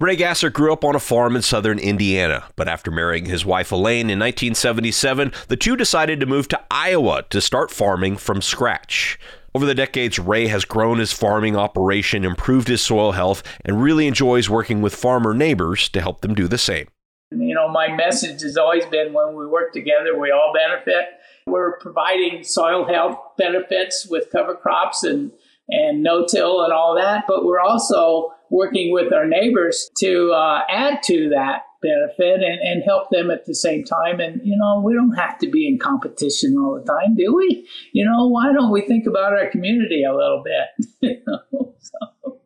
Ray Gaesser grew up on a farm in southern Indiana, but after marrying his wife Elaine in 1977, the two decided to move to Iowa to start farming from scratch. Over the decades, Ray has grown his farming operation, improved his soil health, and really enjoys working with farmer neighbors to help them do the same. You know, my message has always been when we work together, we all benefit. We're providing soil health benefits with cover crops and, and no till and all that, but we're also working with our neighbors to uh, add to that benefit and, and help them at the same time. And, you know, we don't have to be in competition all the time, do we? You know, why don't we think about our community a little bit? so.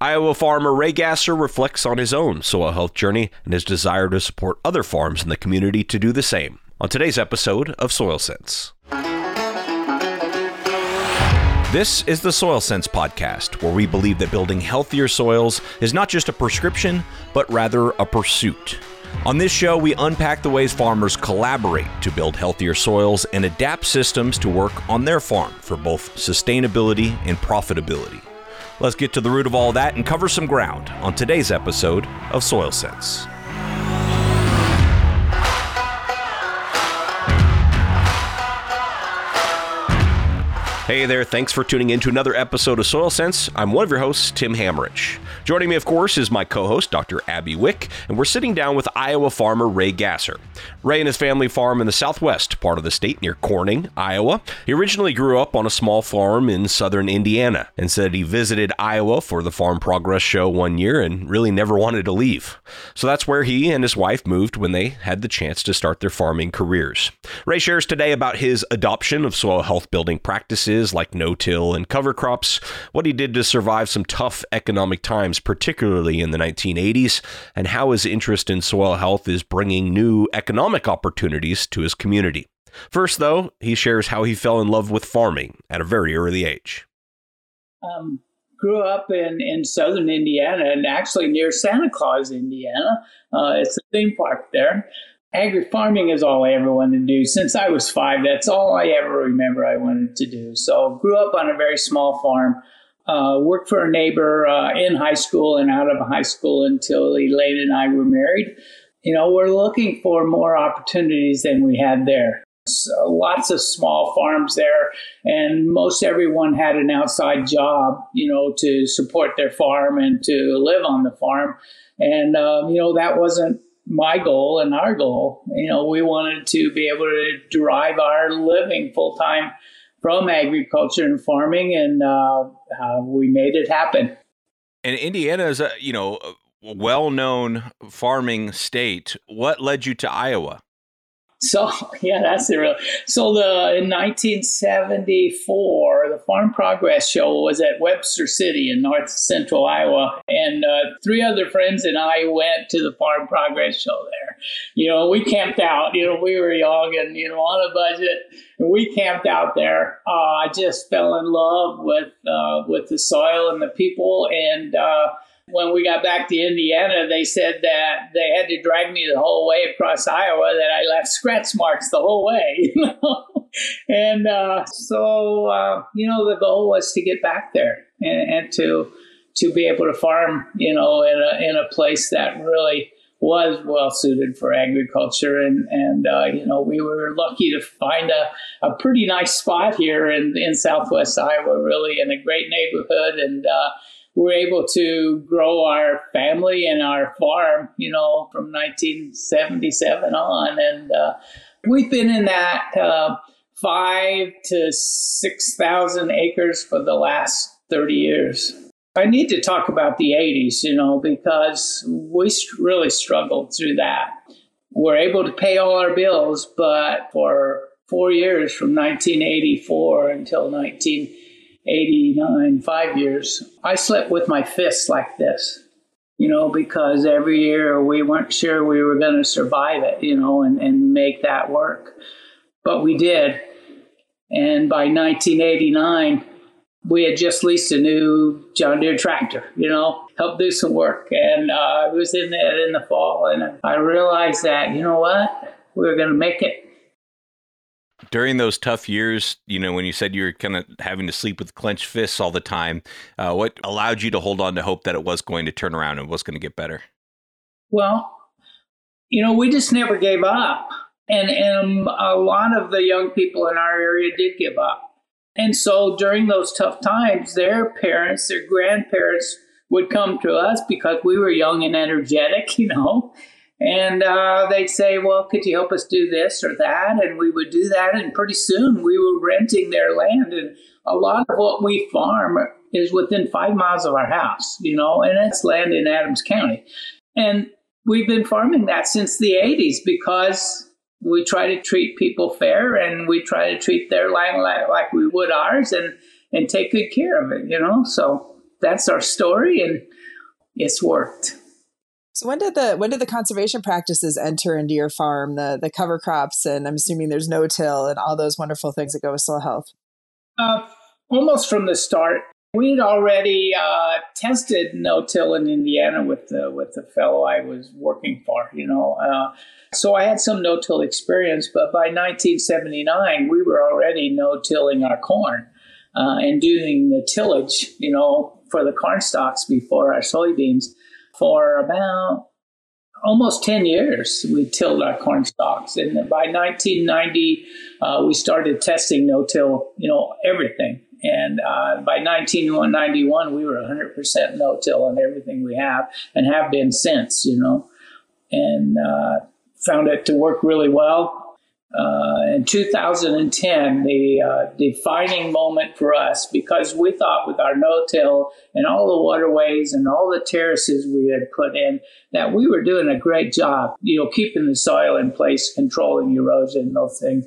Iowa farmer Ray Gaesser reflects on his own soil health journey and his desire to support other farms in the community to do the same on today's episode of Soil Sense. This is the Soil Sense podcast, where we believe that building healthier soils is not just a prescription, but rather a pursuit. On this show, we unpack the ways farmers collaborate to build healthier soils and adapt systems to work on their farm for both sustainability and profitability. Let's get to the root of all that and cover some ground on today's episode of Soil Sense. Hey there, thanks for tuning in to another episode of Soil Sense. I'm one of your hosts, Tim Hammerich. Joining me, of course, is my co host, Dr. Abby Wick, and we're sitting down with Iowa farmer Ray Gaesser. Ray and his family farm in the southwest part of the state near Corning, Iowa. He originally grew up on a small farm in southern Indiana and said he visited Iowa for the Farm Progress Show one year and really never wanted to leave. So that's where he and his wife moved when they had the chance to start their farming careers. Ray shares today about his adoption of soil health building practices like no till and cover crops, what he did to survive some tough economic times, particularly in the 1980s, and how his interest in soil health is bringing new economic opportunities to his community. First, though, he shares how he fell in love with farming at a very early age. Um, grew up in, in southern Indiana and actually near Santa Claus, Indiana. Uh, it's a theme park there agri farming is all I ever wanted to do. Since I was five, that's all I ever remember I wanted to do. So grew up on a very small farm. Uh, worked for a neighbor uh, in high school and out of high school until Elaine and I were married. You know, we're looking for more opportunities than we had there. So lots of small farms there, and most everyone had an outside job, you know, to support their farm and to live on the farm. And, um, you know, that wasn't my goal and our goal. You know, we wanted to be able to derive our living full time from agriculture and farming, and uh, uh, we made it happen. And Indiana is a you know well known farming state. What led you to Iowa? So yeah, that's the real. So the in 1974, the Farm Progress Show was at Webster City in north central Iowa, and uh, three other friends and I went to the Farm Progress Show there. You know, we camped out. You know, we were young and you know on a budget, and we camped out there. Uh, I just fell in love with uh, with the soil and the people and uh, when we got back to Indiana, they said that they had to drag me the whole way across Iowa, that I left scratch marks the whole way, you know. and uh, so, uh, you know, the goal was to get back there and, and, to to be able to farm, you know, in a in a place that really was well suited for agriculture, and and uh, you know, we were lucky to find a, a pretty nice spot here in in Southwest Iowa, really in a great neighborhood, and uh, we're able to grow our family and our farm, you know, from 1977 on. And uh, we've been in that uh, five to 6,000 acres for the last 30 years. I need to talk about the 80s, you know, because we really struggled through that. We're able to pay all our bills, but for four years from 1984 until 19 89, five years, I slept with my fists like this, you know, because every year we weren't sure we were going to survive it, you know, and, and make that work. But we did. And by 1989, we had just leased a new John Deere tractor, you know, helped do some work. And uh, I was in that in the fall, and I realized that, you know what, we were going to make it During those tough years, you know, when you said you were kind of having to sleep with clenched fists all the time, uh, what allowed you to hold on to hope that it was going to turn around and was going to get better? Well, you know, we just never gave up. And, and a lot of the young people in our area did give up. And so during those tough times, their parents, their grandparents would come to us because we were young and energetic, you know, and uh, they'd say, Well, could you help us do this or that? And we would do that. And pretty soon we were renting their land. And a lot of what we farm is within five miles of our house, you know, and it's land in Adams County. And we've been farming that since the 80s because we try to treat people fair and we try to treat their land like, we would ours and, and take good care of it, you know? So that's our story and it's worked. So when did the when did the conservation practices enter into your farm? The the cover crops and I'm assuming there's no till and all those wonderful things that go with soil health. Uh, almost from the start, we'd already uh, tested no-till in Indiana with the with the fellow I was working for. You know, uh, so I had some no-till experience. But by 1979, we were already no-tilling our corn uh, and doing the tillage. You know, for the corn stalks before our soybeans for about almost 10 years we tilled our corn stalks. And by 1990 uh, we started testing no-till you know everything. And uh, by 1991 we were 100% no-till on everything we have and have been since you know. And uh, found it to work really well uh, in 2010, the uh, defining moment for us, because we thought with our no-till and all the waterways and all the terraces we had put in, that we were doing a great job, you know, keeping the soil in place, controlling erosion, those things.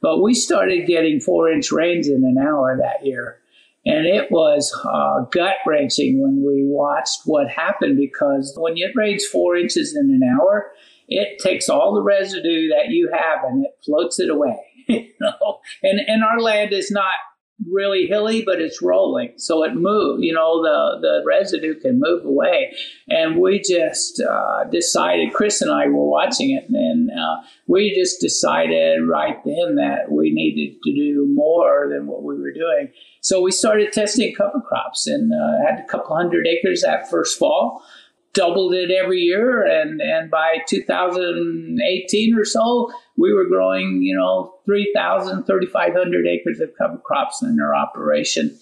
But we started getting four-inch rains in an hour that year. And it was uh, gut wrenching when we watched what happened because when it rains four inches in an hour, it takes all the residue that you have and it floats it away. you know, and and our land is not really hilly, but it's rolling, so it moves. You know, the the residue can move away, and we just uh, decided. Chris and I were watching it, and uh, we just decided right then that we needed to do more than what we were doing. So we started testing cover crops, and uh, had a couple hundred acres that first fall doubled it every year and and by 2018 or so we were growing you know 3000 3500 acres of cover crops in our operation.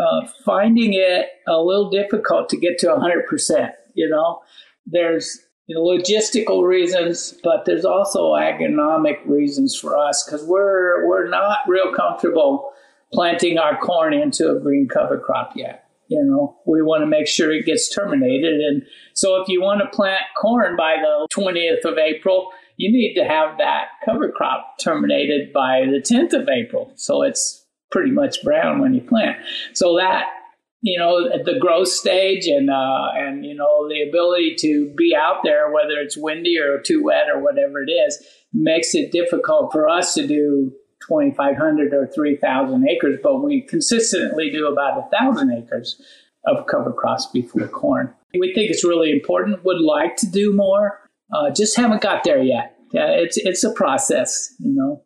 Uh, finding it a little difficult to get to 100% you know? There's you know, logistical reasons but there's also agronomic reasons for us because we're we're not real comfortable planting our corn into a green cover crop yet you know, we want to make sure it gets terminated. And so if you want to plant corn by the 20th of April, you need to have that cover crop terminated by the 10th of April. So it's pretty much brown when you plant. So that you know the growth stage and uh, and you know the ability to be out there whether it's windy or too wet or whatever it is makes it difficult for us to do 2,500 or 3,000 acres, but we consistently do about 1,000 acres of cover crops before corn. We think it's really important, would like to do more, uh, just haven't got there yet. Uh, it's, it's a process, you know.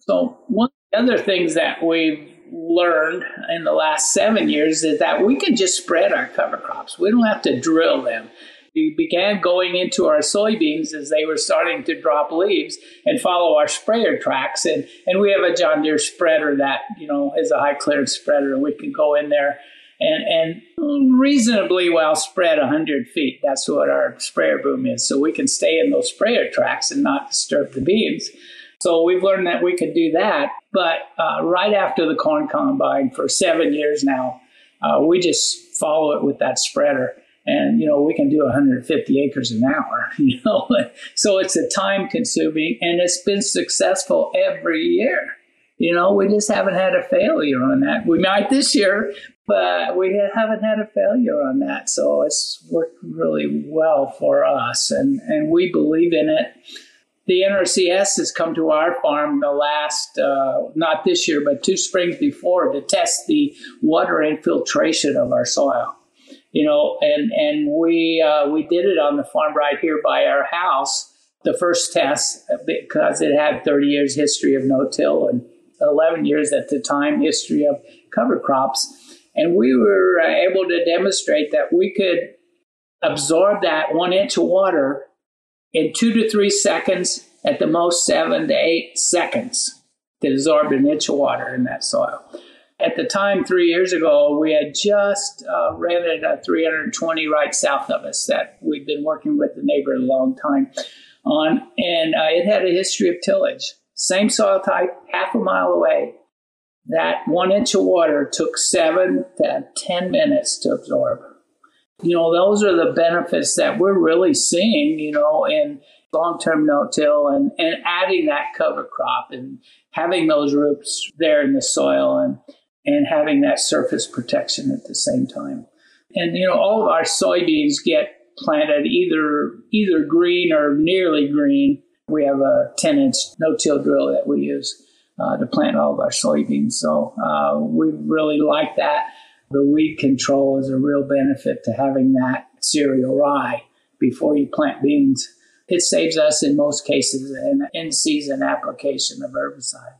So, one of the other things that we've learned in the last seven years is that we can just spread our cover crops. We don't have to drill them we began going into our soybeans as they were starting to drop leaves and follow our sprayer tracks. And, and we have a John Deere spreader that, you know, is a high clearance spreader. We can go in there and, and reasonably well spread 100 feet. That's what our sprayer boom is. So we can stay in those sprayer tracks and not disturb the beans. So we've learned that we could do that. But uh, right after the corn combine for seven years now, uh, we just follow it with that spreader and you know we can do 150 acres an hour you know? So it's a time consuming and it's been successful every year. You know we just haven't had a failure on that. We might this year but we haven't had a failure on that. So it's worked really well for us and and we believe in it. The NRCS has come to our farm the last, uh, not this year, but two springs before to test the water infiltration of our soil you know, and and we uh, we did it on the farm right here by our house. the first test because it had 30 years history of no-till and 11 years at the time history of cover crops. And we were uh, able to demonstrate that we could absorb that one inch of water in two to three seconds, at the most seven to eight seconds, to absorb an inch of water in that soil. At the time, three years ago, we had just uh, rented a 320 right south of us that we'd been working with the neighbor a long time on, and uh, it had a history of tillage. Same soil type, half a mile away. That one inch of water took seven to 10 minutes to absorb. You know, those are the benefits that we're really seeing, you know, in long term no till and, and adding that cover crop and having those roots there in the soil and, and having that surface protection at the same time. And, you know, all of our soybeans get planted either either green or nearly green. We have a 10 inch no till drill that we use uh, to plant all of our soybeans. So uh, we really like that. The weed control is a real benefit to having that cereal rye before you plant beans. It saves us in most cases an in season application of herbicide.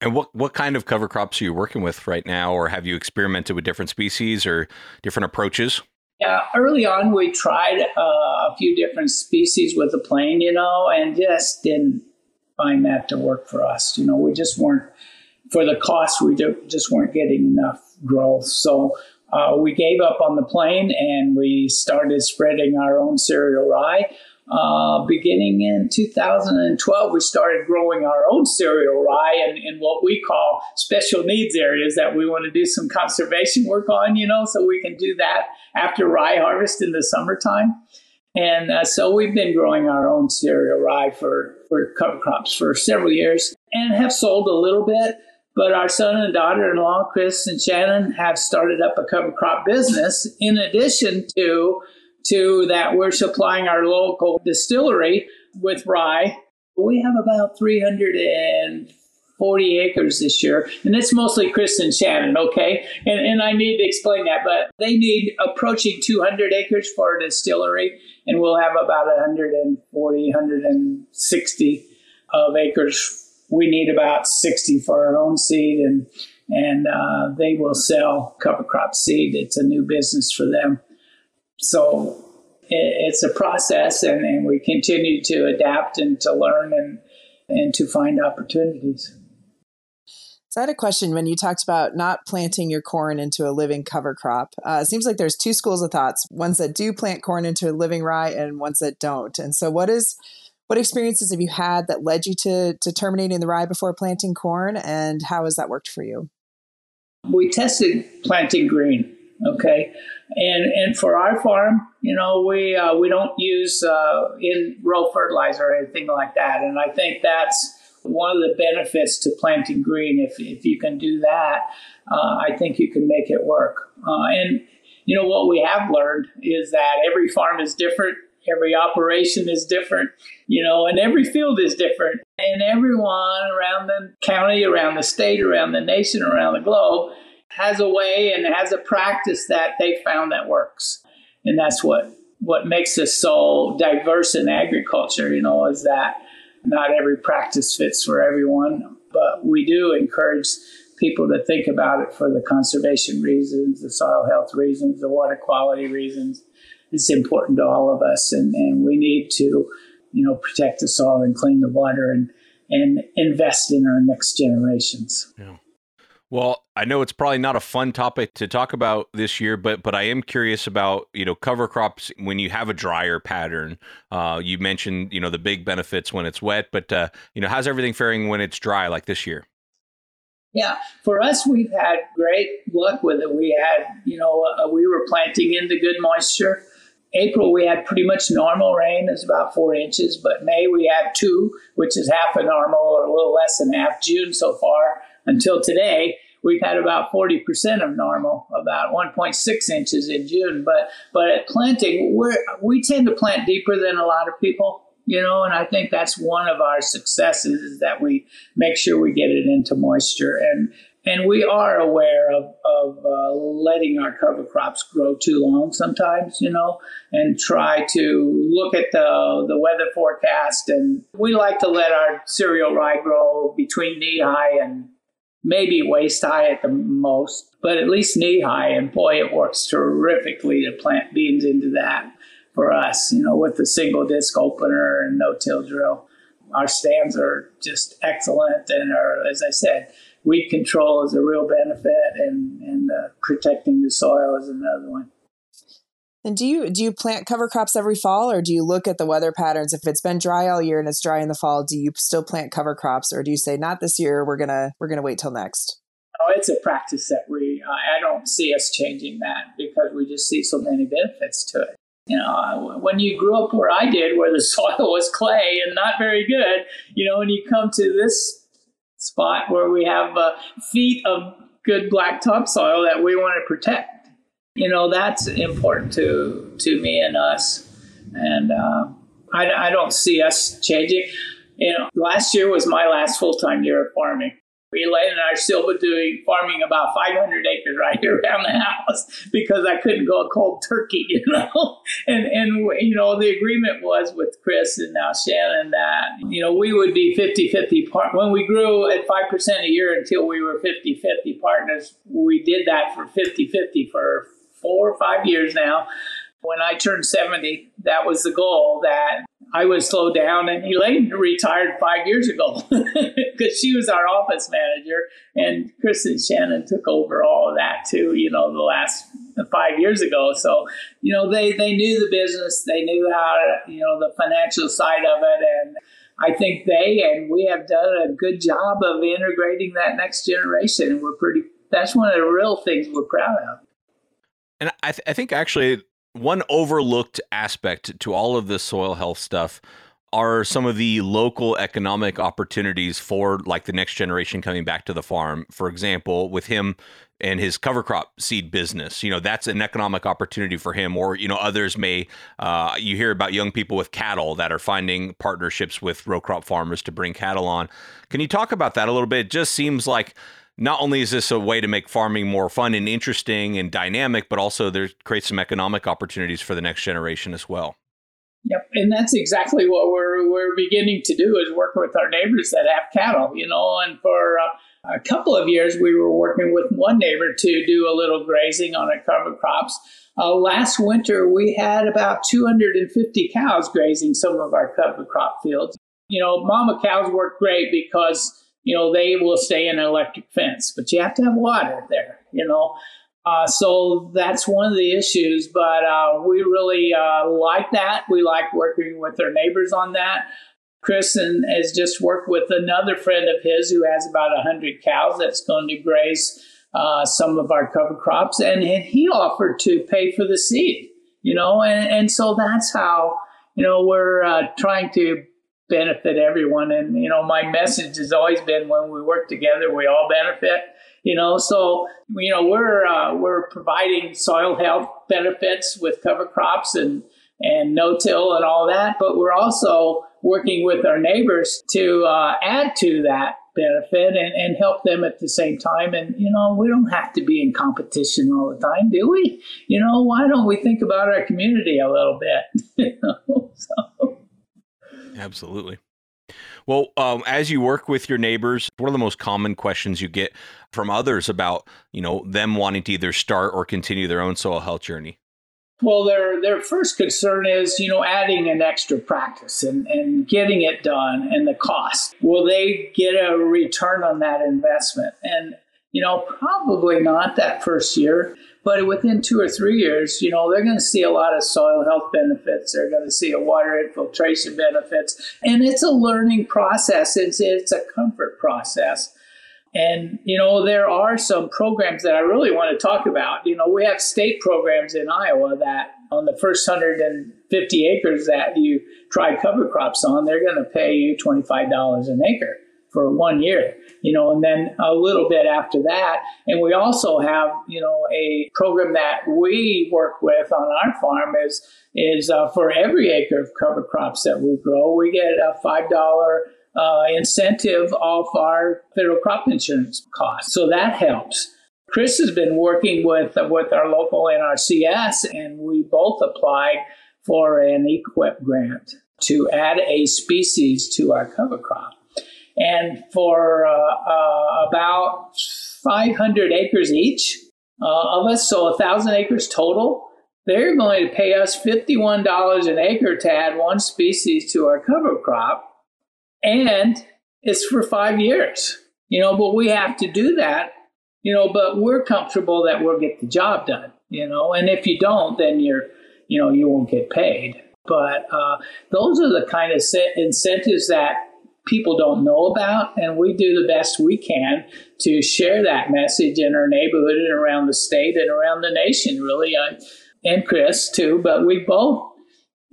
And what, what kind of cover crops are you working with right now, or have you experimented with different species or different approaches? Yeah, early on we tried uh, a few different species with the plane, you know, and just didn't find that to work for us. You know, we just weren't for the cost. We just weren't getting enough growth. So uh, we gave up on the plane and we started spreading our own cereal rye. Uh, beginning in 2012, we started growing our own cereal rye in, in, what we call special needs areas that we want to do some conservation work on, you know, so we can do that after rye harvest in the summertime. And uh, so we've been growing our own cereal rye for, for cover crops for several years and have sold a little bit. But our son and daughter in law, Chris and Shannon, have started up a cover crop business in addition to, to that we're supplying our local distillery with rye. We have about 340 acres this year, and it's mostly Chris and Shannon, okay? And, and I need to explain that, but they need approaching 200 acres for a distillery, and we'll have about 140, 160 of acres we need about 60 for our own seed and and uh, they will sell cover crop seed it's a new business for them so it, it's a process and, and we continue to adapt and to learn and and to find opportunities so I had a question when you talked about not planting your corn into a living cover crop. Uh, it seems like there's two schools of thoughts: ones that do plant corn into a living rye, and ones that don't. And so, what is what experiences have you had that led you to, to terminating the rye before planting corn, and how has that worked for you? We tested planting green, okay, and and for our farm, you know, we uh, we don't use uh, in row fertilizer or anything like that, and I think that's one of the benefits to planting green. If if you can do that, uh, I think you can make it work. Uh, and you know what we have learned is that every farm is different every operation is different, you know, and every field is different. And everyone around the county, around the state, around the nation, around the globe has a way and has a practice that they found that works. And that's what what makes us so diverse in agriculture, you know, is that not every practice fits for everyone, but we do encourage people to think about it for the conservation reasons, the soil health reasons, the water quality reasons, It's important to all of us, and, and we need to, you know, protect the soil and clean the water and and invest in our next generations. Yeah. Well, I know it's probably not a fun topic to talk about this year, but but I am curious about you know cover crops when you have a drier pattern. Uh, you mentioned you know the big benefits when it's wet, but uh, you know how's everything faring when it's dry like this year? Yeah, for us, we've had great luck with it. We had you know uh, we were planting into good moisture. April, we had pretty much normal rain, it's about four inches, but May we had two, which is half a normal or a little less than half. June so far until today, we've had about 40% of normal, about 1.6 inches in June. But but at planting, we we tend to plant deeper than a lot of people, you know, and I think that's one of our successes is that we make sure we get it into moisture. And And we are aware of, of uh, letting our cover crops grow too long sometimes, you know, and try to look at the, the weather forecast. And we like to let our cereal rye grow between knee high and maybe waist high at the most, but at least knee high. And boy, it works terrifically to plant beans into that for us, you know, with the single disc opener and no till drill. Our stands are just excellent and are, as I said, weed control is a real benefit and, and uh, protecting the soil is another one. And do you do you plant cover crops every fall, or do you look at the weather patterns? If it's been dry all year and it's dry in the fall, do you still plant cover crops, or do you say not this year? We're gonna we're gonna wait till next. Oh, it's a practice that we uh, I don't see us changing that because we just see so many benefits to it. You know, when you grew up where I did, where the soil was clay and not very good, you know, when you come to this spot where we have uh, feet of good black topsoil that we want to protect you know that's important to to me and us and uh, I, I don't see us changing you know last year was my last full-time year of farming Elaine and I are still doing farming about 500 acres right here around the house because I couldn't go a cold turkey, you know. and and you know the agreement was with Chris and now Shannon that you know we would be 50-50 part when we grew at five percent a year until we were 50-50 partners. We did that for 50-50 for four or five years now. When I turned 70, that was the goal that I would slow down. And Elaine retired five years ago because she was our office manager. And Chris and Shannon took over all of that too, you know, the last five years ago. So, you know, they, they knew the business, they knew how, to, you know, the financial side of it. And I think they and we have done a good job of integrating that next generation. And we're pretty, that's one of the real things we're proud of. And I, th- I think actually one overlooked aspect to all of this soil health stuff are some of the local economic opportunities for like the next generation coming back to the farm. For example, with him and his cover crop seed business, you know, that's an economic opportunity for him. Or, you know, others may, uh, you hear about young people with cattle that are finding partnerships with row crop farmers to bring cattle on. Can you talk about that a little bit? It just seems like not only is this a way to make farming more fun and interesting and dynamic, but also there creates some economic opportunities for the next generation as well. Yep, and that's exactly what we're we're beginning to do is work with our neighbors that have cattle, you know. And for uh, a couple of years, we were working with one neighbor to do a little grazing on our cover crops. Uh, last winter, we had about 250 cows grazing some of our cover crop fields. You know, mama cows work great because you know, they will stay in an electric fence, but you have to have water there, you know. Uh, so that's one of the issues, but uh, we really uh, like that. We like working with our neighbors on that. Chris has just worked with another friend of his who has about 100 cows that's going to graze uh, some of our cover crops, and, and, he offered to pay for the seed, you know, and, and so that's how, you know, we're uh, trying to benefit everyone. And, you know, my message has always been when we work together, we all benefit. You know, so you know we're uh, we're providing soil health benefits with cover crops and and no-till and all that, but we're also working with our neighbors to uh, add to that benefit and, and help them at the same time. And, you know, we don't have to be in competition all the time, do we? You know, why don't we think about our community a little bit? you know, so. Absolutely. Well, um, as you work with your neighbors, one of the most common questions you get from others about, you know, them wanting to either start or continue their own soil health journey? Well, their their first concern is, you know, adding an extra practice and, and getting it done and the cost. Will they get a return on that investment? And, you know, probably not that first year. But within two or three years, you know, they're going to see a lot of soil health benefits. They're going to see a water infiltration benefits. And it's a learning process. It's, it's a comfort process. And, you know, there are some programs that I really want to talk about. You know, we have state programs in Iowa that on the first 150 acres that you try cover crops on, they're going to pay you $25 an acre for one year, you know, and then a little bit after that. And we also have, you know, a program that we work with on our farm is is uh, for every acre of cover crops that we grow, we get a five dollar uh, incentive off our federal crop insurance costs. So that helps. Chris has been working with with our local NRCS, and we both applied for an EQIP grant to add a species to our cover crop. And for uh, uh, about 500 acres each uh, of us, so 1,000 acres total, they're going to pay us $51 an acre to add one species to our cover crop. And it's for five years, you know, but we have to do that, you know, but we're comfortable that we'll get the job done, you know, and if you don't, then you're, you know, you won't get paid. But uh, those are the kind of incentives that people don't know about, and we do the best we can to share that message in our neighborhood and around the state and around the nation, really, I, and Chris too. But we both,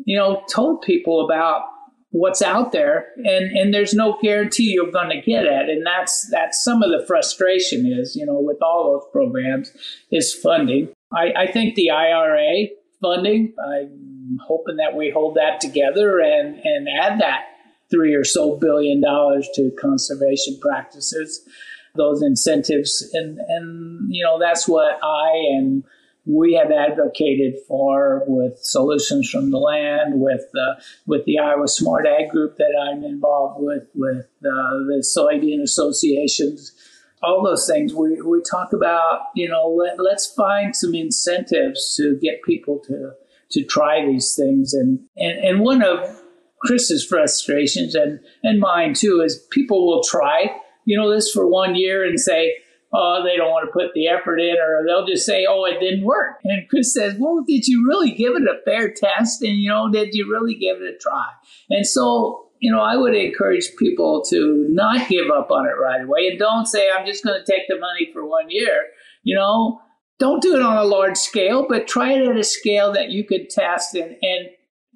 you know, told people about what's out there, and and there's no guarantee you're going to get it, and that's that's some of the frustration is, you know, with all those programs is funding. I, I think the IRA funding. I'm hoping that we hold that together and, and add that three or so billion dollars to conservation practices, those incentives. And, and, you know, that's what I and we have advocated for with solutions from the land, with the with the Iowa Smart Ag Group that I'm involved with, with uh, the soybean associations, all those things. We we talk about, you know, let, let's find some incentives to get people to to try these things. And, and, and one of Chris's frustrations and, and mine too is people will try, you know, this for one year and say, oh, they don't want to put the effort in, or they'll just say, oh, it didn't work. And Chris says, well, did you really give it a fair test? And, you know, did you really give it a try? And so, you know, I would encourage people to not give up on it right away and don't say, I'm just going to take the money for one year. You know, don't do it on a large scale, but try it at a scale that you could test and, and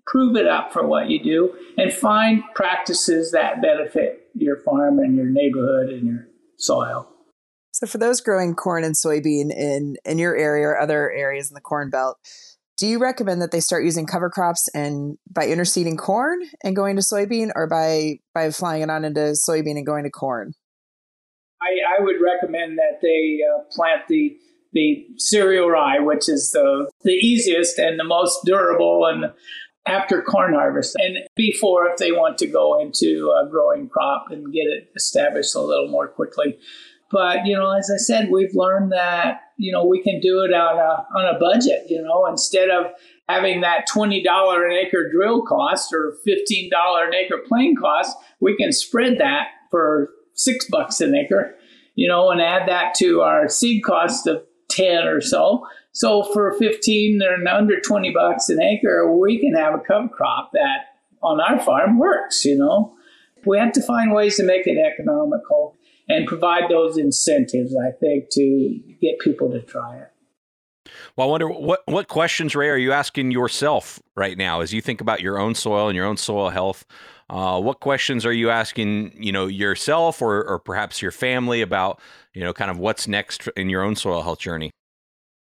prove it up for what you do and find practices that benefit your farm and your neighborhood and your soil. So, for those growing corn and soybean in, in your area or other areas in the Corn Belt, do you recommend that they start using cover crops and by interseeding corn and going to soybean or by, by flying it on into soybean and going to corn? I, I would recommend that they uh, plant the the cereal rye, which is the, the easiest and the most durable and after corn harvest and before if they want to go into a growing crop and get it established a little more quickly. But, you know, as I said, we've learned that, you know, we can do it on a, on a budget, you know, instead of having that $20 an acre drill cost or $15 an acre plane cost, we can spread that for six bucks an acre, you know, and add that to our seed cost of 10 or so. So for 15 or under 20 bucks an acre, we can have a cover crop that on our farm works, you know. We have to find ways to make it economical and provide those incentives, I think, to get people to try it. Well, I wonder what what questions, Ray, are you asking yourself right now as you think about your own soil and your own soil health? Uh, what questions are you asking, you know, yourself or, or perhaps your family about, you know, kind of what's next in your own soil health journey?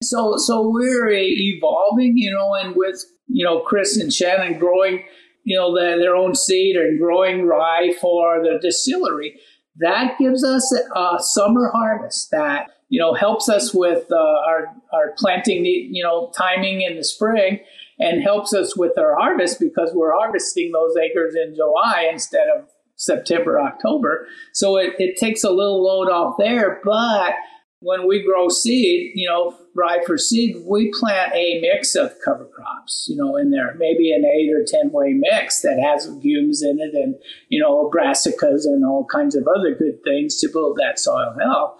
So, so we're evolving, you know, and with you know Chris and Shannon growing, you know, the, their own seed and growing rye for the distillery. That gives us a summer harvest that you know helps us with uh, our our planting, you know, timing in the spring, and helps us with our harvest because we're harvesting those acres in July instead of September, October. So it, it takes a little load off there, but when we grow seed, you know, rye for seed, we plant a mix of cover crops, you know, in there, maybe an eight or 10 way mix that has legumes in it and, you know, brassicas and all kinds of other good things to build that soil health.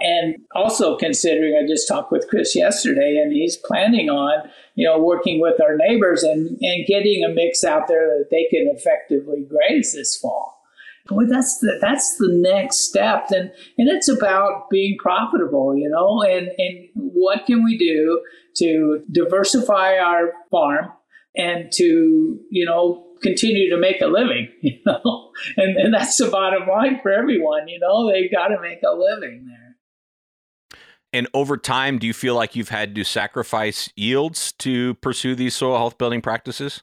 And also considering, I just talked with Chris yesterday, and he's planning on, you know, working with our neighbors and, and getting a mix out there that they can effectively graze this fall boy, that's the that's the next step. And and it's about being profitable, you know, and, and what can we do to diversify our farm and to, you know, continue to make a living, you know. And and that's the bottom line for everyone, you know, they've got to make a living there. And over time, do you feel like you've had to sacrifice yields to pursue these soil health building practices?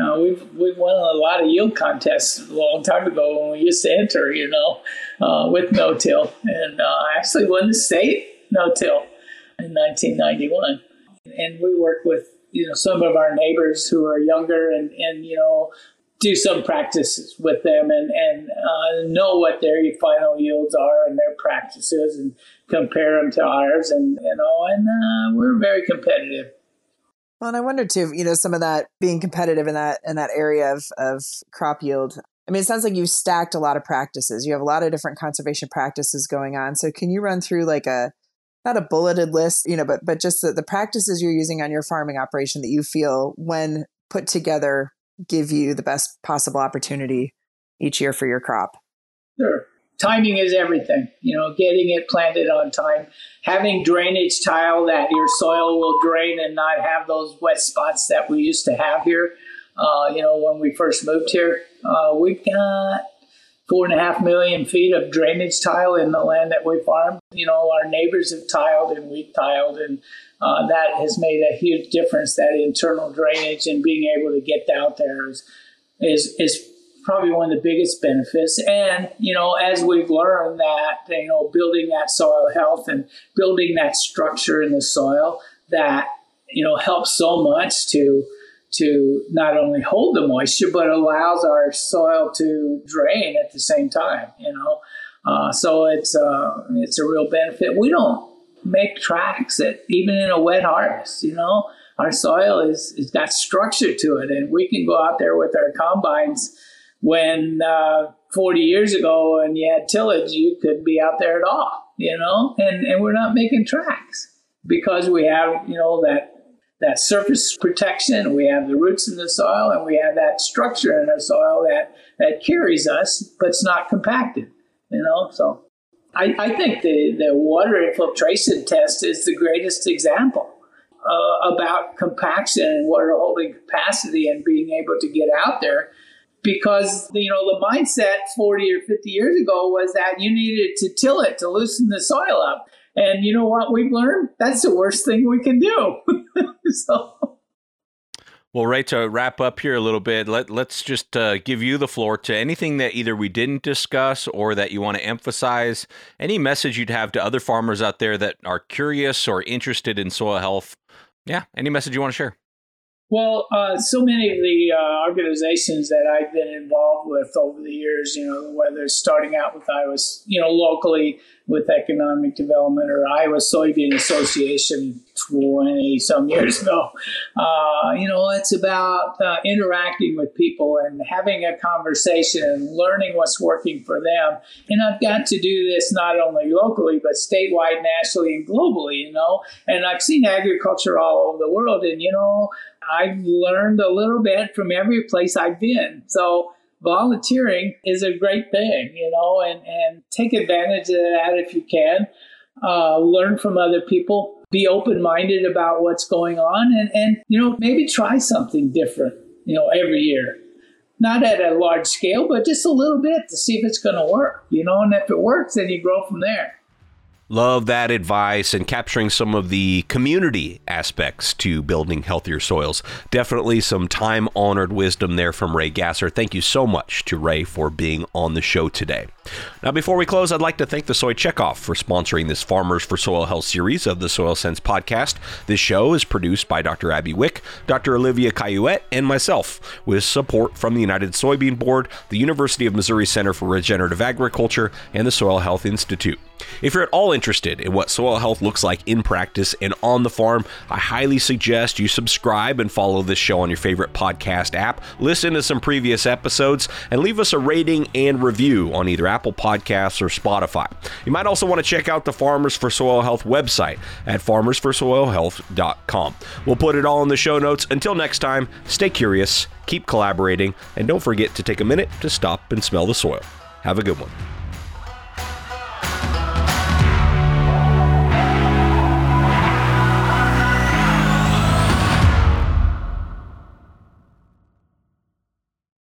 Uh, we've we've won a lot of yield contests a long time ago when we used to enter, you know, uh, with no till, and uh, I actually won the state no till in 1991. And we work with you know some of our neighbors who are younger and and you know do some practices with them and and uh, know what their final yields are and their practices and compare them to ours and you know and uh, we're very competitive. Well, and I wonder too, you know, some of that being competitive in that in that area of of crop yield. I mean, it sounds like you've stacked a lot of practices. You have a lot of different conservation practices going on. So, can you run through like a not a bulleted list, you know, but but just the, the practices you're using on your farming operation that you feel when put together give you the best possible opportunity each year for your crop? Sure timing is everything. You know, getting it planted on time, having drainage tile that your soil will drain and not have those wet spots that we used to have here. Uh, you know, when we first moved here, uh, we've got four and a half million feet of drainage tile in the land that we farm. You know, our neighbors have tiled and we've tiled, and uh, that has made a huge difference. That internal drainage and being able to get out there is is, is probably one of the biggest benefits. And, you know, as we've learned that, you know, building that soil health and building that structure in the soil that, you know, helps so much to to not only hold the moisture but allows our soil to drain at the same time you know? Uh, so it's uh, it's a real benefit. We don't make tracks that even in a wet harvest you know? Our soil is, is got structure to it and we can go out there with our combines when uh, 40 years ago when you had tillage, you could be out there at all, you know, and, and we're not making tracks because we have, you know, that that surface protection, we have the roots in the soil, and we have that structure in the soil that, that carries us, but it's not compacted, you know, so I, I think the, the water infiltration test is the greatest example uh, about compaction and water holding capacity and being able to get out there because you know the mindset 40 or 50 years ago was that you needed to till it to loosen the soil up and you know what we've learned that's the worst thing we can do so well, right to wrap up here a little bit, let, let's just uh, give you the floor to anything that either we didn't discuss or that you want to emphasize. Any message you'd have to other farmers out there that are curious or interested in soil health. Yeah, any message you want to share? Well, uh, so many of the uh, organizations that I've been involved with over the years, you know, whether it's starting out with Iowa, you know, locally with economic development or Iowa Soybean Association 20 some years ago, uh, you know, it's about uh, interacting with people and having a conversation and learning what's working for them. And I've got to do this not only locally, but statewide, nationally, and globally, you know. And I've seen agriculture all over the world, and, you know, I've learned a little bit from every place I've been. So volunteering is a great thing, you know, and, and take advantage of that if you can. Uh, learn from other people, be open minded about what's going on, and, and, you know, maybe try something different, you know, every year. Not at a large scale, but just a little bit to see if it's going to work, you know, and if it works, then you grow from there. Love that advice and capturing some of the community aspects to building healthier soils. Definitely some time honored wisdom there from Ray Gaesser. Thank you so much to Ray for being on the show today. Now, before we close, I'd like to thank the Soy Checkoff for sponsoring this Farmers for Soil Health series of the Soil Sense podcast. This show is produced by Dr. Abby Wick, Dr. Olivia Cayuette, and myself, with support from the United Soybean Board, the University of Missouri Center for Regenerative Agriculture, and the Soil Health Institute. If you're at all interested in what soil health looks like in practice and on the farm, I highly suggest you subscribe and follow this show on your favorite podcast app, listen to some previous episodes, and leave us a rating and review on either Apple Podcasts or Spotify. You might also want to check out the Farmers for Soil Health website at farmersforsoilhealth.com. We'll put it all in the show notes. Until next time, stay curious, keep collaborating, and don't forget to take a minute to stop and smell the soil. Have a good one.